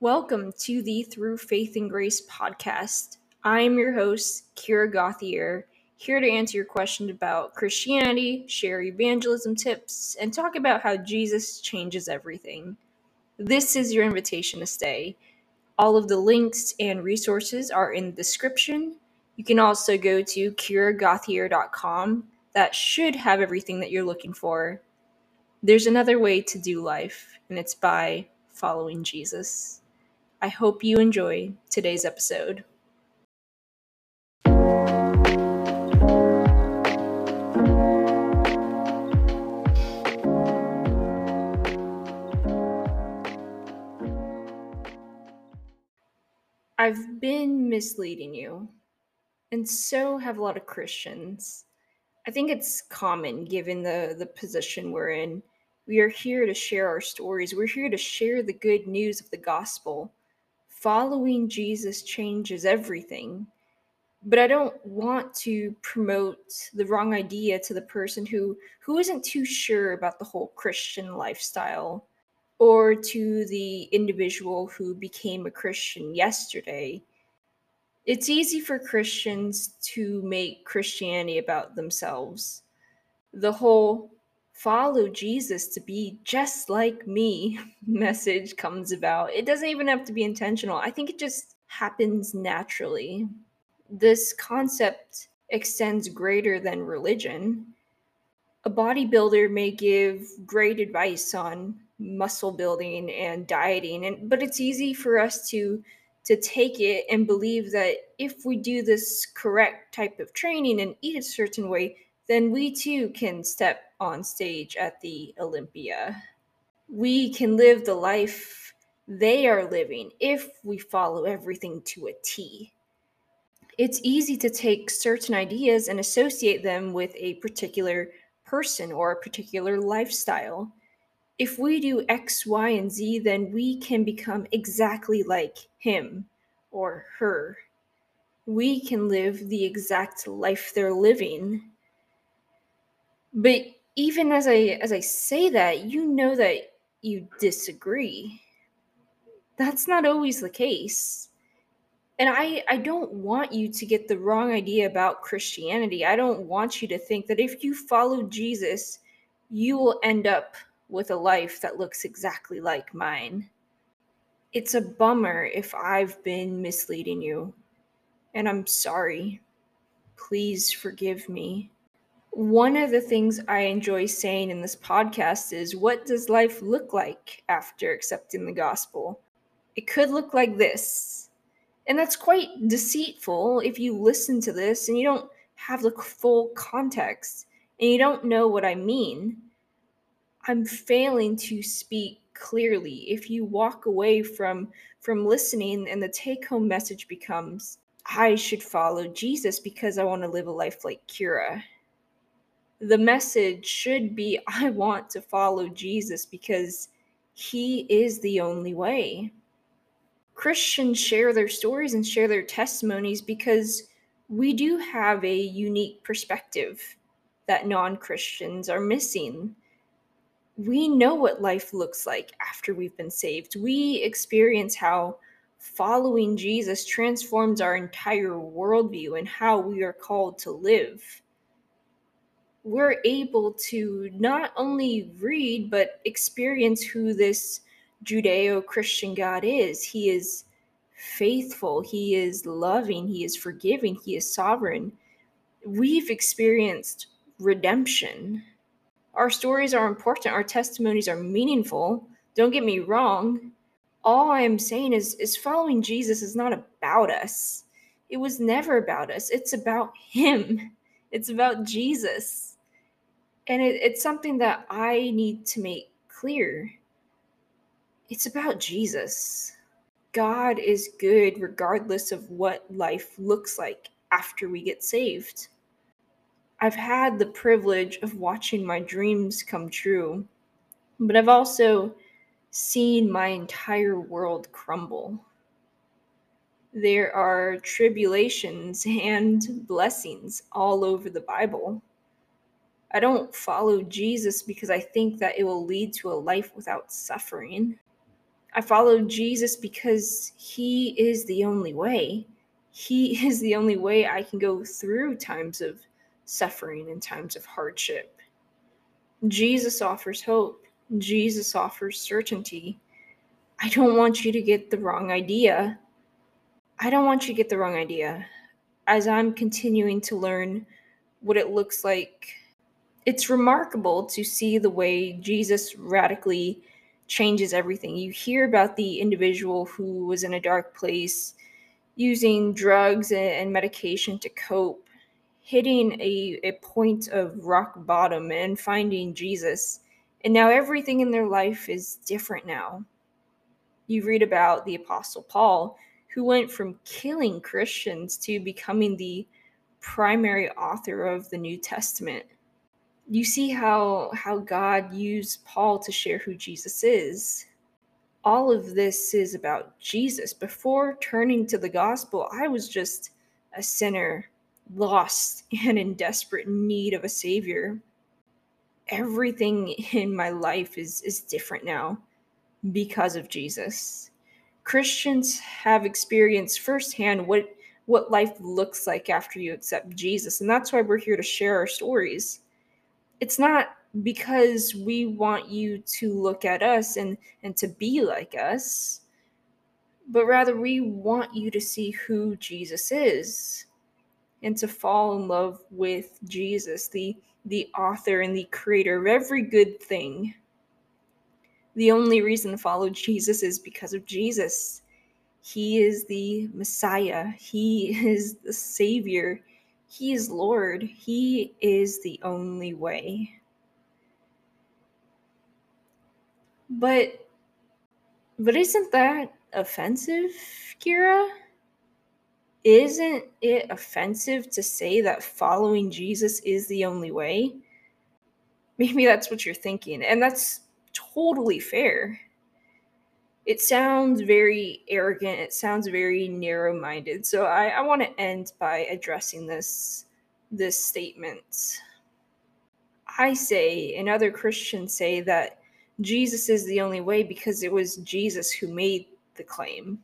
Welcome to the Through Faith and Grace podcast. I am your host, Kira Gauthier, here to answer your questions about Christianity, share evangelism tips, and talk about how Jesus changes everything. This is your invitation to stay. All of the links and resources are in the description. You can also go to kiragauthier.com. That should have everything that you're looking for. There's another way to do life, and it's by following Jesus. I hope you enjoy today's episode. I've been misleading you, and so have a lot of Christians. I think it's common given the, the position we're in. We are here to share our stories, we're here to share the good news of the gospel. Following Jesus changes everything. But I don't want to promote the wrong idea to the person who, who isn't too sure about the whole Christian lifestyle or to the individual who became a Christian yesterday. It's easy for Christians to make Christianity about themselves. The whole follow Jesus to be just like me message comes about. It doesn't even have to be intentional. I think it just happens naturally. This concept extends greater than religion. A bodybuilder may give great advice on muscle building and dieting and but it's easy for us to to take it and believe that if we do this correct type of training and eat a certain way then we too can step on stage at the Olympia. We can live the life they are living if we follow everything to a T. It's easy to take certain ideas and associate them with a particular person or a particular lifestyle if we do X, Y, and Z, then we can become exactly like him or her. We can live the exact life they're living. But even as I as I say that, you know that you disagree. That's not always the case. And I, I don't want you to get the wrong idea about Christianity. I don't want you to think that if you follow Jesus, you will end up with a life that looks exactly like mine. It's a bummer if I've been misleading you, and I'm sorry. Please forgive me. One of the things I enjoy saying in this podcast is what does life look like after accepting the gospel? It could look like this. And that's quite deceitful if you listen to this and you don't have the full context and you don't know what I mean. I'm failing to speak clearly. If you walk away from from listening and the take home message becomes I should follow Jesus because I want to live a life like Kira. The message should be I want to follow Jesus because he is the only way. Christians share their stories and share their testimonies because we do have a unique perspective that non Christians are missing we know what life looks like after we've been saved. We experience how following Jesus transforms our entire worldview and how we are called to live. We're able to not only read, but experience who this Judeo Christian God is. He is faithful, He is loving, He is forgiving, He is sovereign. We've experienced redemption our stories are important, our testimonies are meaningful. Don't get me wrong. All I am saying is is following Jesus is not about us. It was never about us. It's about him. It's about Jesus. And it, it's something that I need to make clear. It's about Jesus. God is good regardless of what life looks like after we get saved. I've had the privilege of watching my dreams come true, but I've also seen my entire world crumble. There are tribulations and blessings all over the Bible. I don't follow Jesus because I think that it will lead to a life without suffering. I follow Jesus because he is the only way. He is the only way I can go through times of suffering and times of hardship. Jesus offers hope. Jesus offers certainty. I don't want you to get the wrong idea. I don't want you to get the wrong idea. As I'm continuing to learn what it looks like, it's remarkable to see the way Jesus radically changes everything. You hear about the individual who was in a dark place using drugs and medication to cope, hitting a, a point of rock bottom and finding Jesus. And now everything in their life is different now. You read about the Apostle Paul, who went from killing Christians to becoming the primary author of the New Testament. You see how, how God used Paul to share who Jesus is. All of this is about Jesus. Before turning to the gospel, I was just a sinner, lost, and in desperate need of a savior. Everything in my life is, is different now because of Jesus. Christians have experienced firsthand what what life looks like after you accept Jesus, and that's why we're here to share our stories. It's not because we want you to look at us and and to be like us, but rather we want you to see who Jesus is and to fall in love with Jesus, the the author and the creator of every good thing. The only reason to follow Jesus is because of Jesus. He is the Messiah, He is the Savior, He is Lord, He is the only way. But but isn't that offensive, Kira? Isn't it offensive to say that following Jesus is the only way? Maybe that's what you're thinking. And that's totally fair. It sounds very arrogant. It sounds very narrow minded. So I, I want to end by addressing this this statement. I say, and other Christians say, that Jesus is the only way because it was Jesus who made the claim.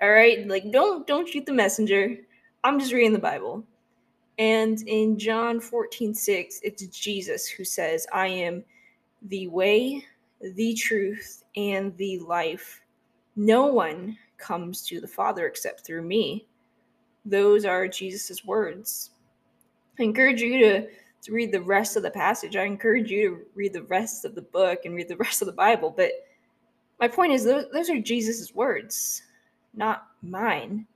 All right, like don't don't shoot the messenger. I'm just reading the Bible. And in John 14, 6, it's Jesus who says, I am the way, the truth, and the life. No one comes to the Father except through me. Those are Jesus' words. I encourage you to, to read the rest of the passage. I encourage you to read the rest of the book and read the rest of the Bible. But my point is, those, those are Jesus' words, not mine.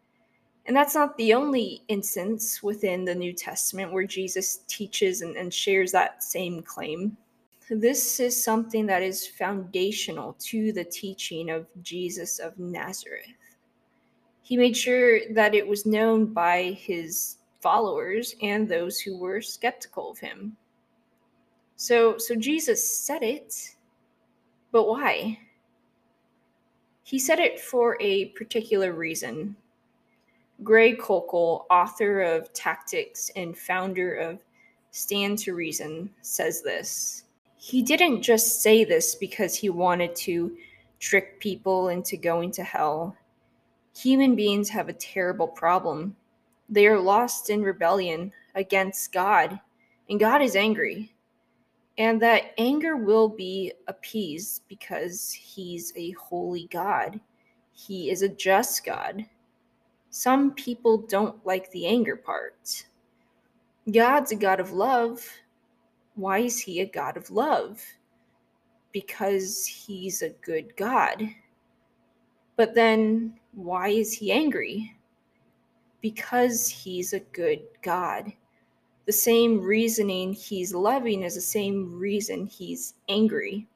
And that's not the only instance within the New Testament where Jesus teaches and, and shares that same claim. This is something that is foundational to the teaching of Jesus of Nazareth. He made sure that it was known by his followers and those who were skeptical of him. So, so Jesus said it, but why? He said it for a particular reason. Greg Koukl, author of Tactics and founder of Stand to Reason, says this he didn't just say this because he wanted to trick people into going to hell. Human beings have a terrible problem. They are lost in rebellion against God, and God is angry. And that anger will be appeased because he's a holy God. He is a just God. Some people don't like the anger part. God's a God of love, why is he a God of love? Because he's a good God. But then why is he angry? Because he's a good God. The same reasoning he's loving is the same reason he's angry.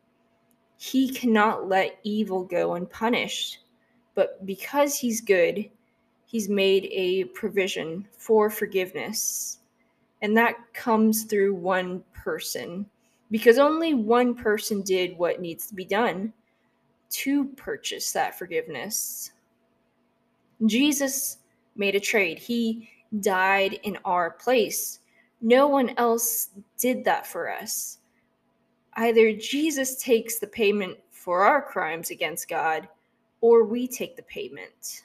He cannot let evil go unpunished. But because he's good, he's made a provision for forgiveness. And that comes through one person because only one person did what needs to be done to purchase that forgiveness. Jesus made a trade, he died in our place. No one else did that for us. Either Jesus takes the payment for our crimes against God, or we take the payment.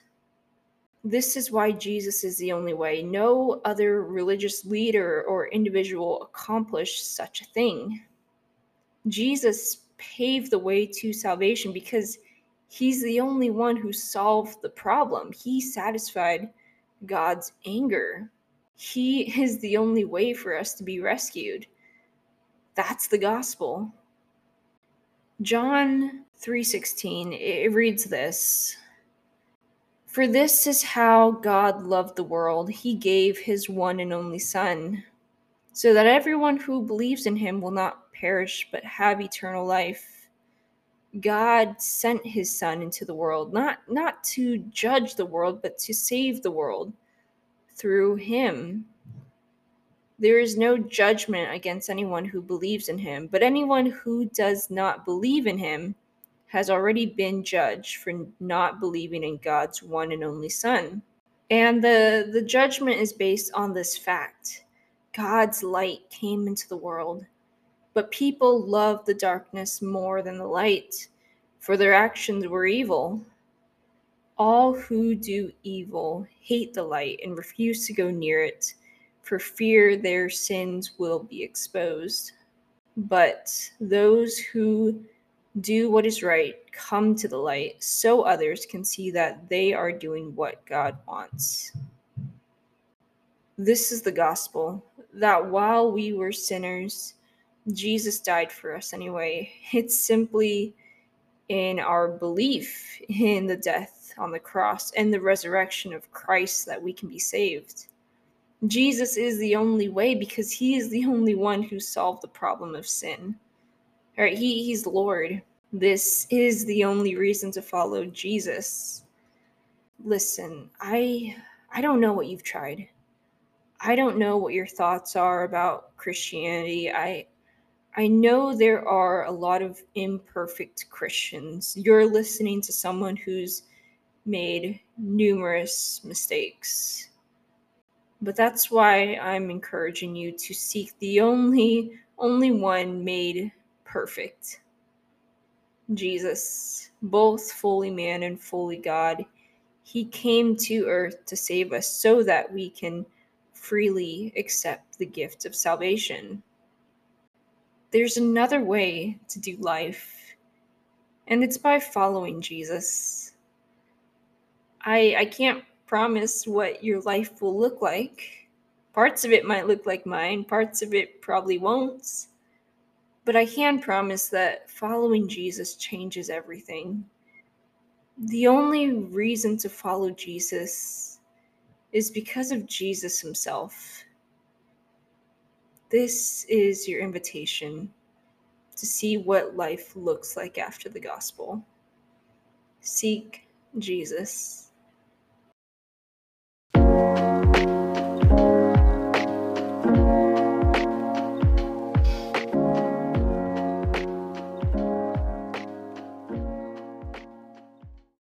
This is why Jesus is the only way. No other religious leader or individual accomplished such a thing. Jesus paved the way to salvation because he's the only one who solved the problem. He satisfied God's anger. He is the only way for us to be rescued. That's the gospel. John 3:16 it reads this For this is how God loved the world. He gave his one and only son so that everyone who believes in him will not perish but have eternal life. God sent his son into the world not not to judge the world but to save the world through him. There is no judgment against anyone who believes in him, but anyone who does not believe in him has already been judged for not believing in God's one and only Son. And the, the judgment is based on this fact God's light came into the world, but people loved the darkness more than the light, for their actions were evil. All who do evil hate the light and refuse to go near it for fear their sins will be exposed. But those who do what is right come to the light so others can see that they are doing what God wants. This is the gospel that while we were sinners, Jesus died for us anyway. It's simply in our belief in the death on the cross and the resurrection of Christ that we can be saved. Jesus is the only way because he is the only one who solved the problem of sin. All right, he, he's Lord. This is the only reason to follow Jesus. Listen, I I don't know what you've tried. I don't know what your thoughts are about Christianity. I I know there are a lot of imperfect Christians. You're listening to someone who's made numerous mistakes but that's why I'm encouraging you to seek the only only one made perfect. Jesus, both fully man and fully God. He came to earth to save us so that we can freely accept the gift of salvation. There's another way to do life, and it's by following Jesus. I I can't promise what your life will look like. Parts of it might look like mine, parts of it probably won't. But I can promise that following Jesus changes everything. The only reason to follow Jesus is because of Jesus himself. This is your invitation to see what life looks like after the gospel. Seek Jesus.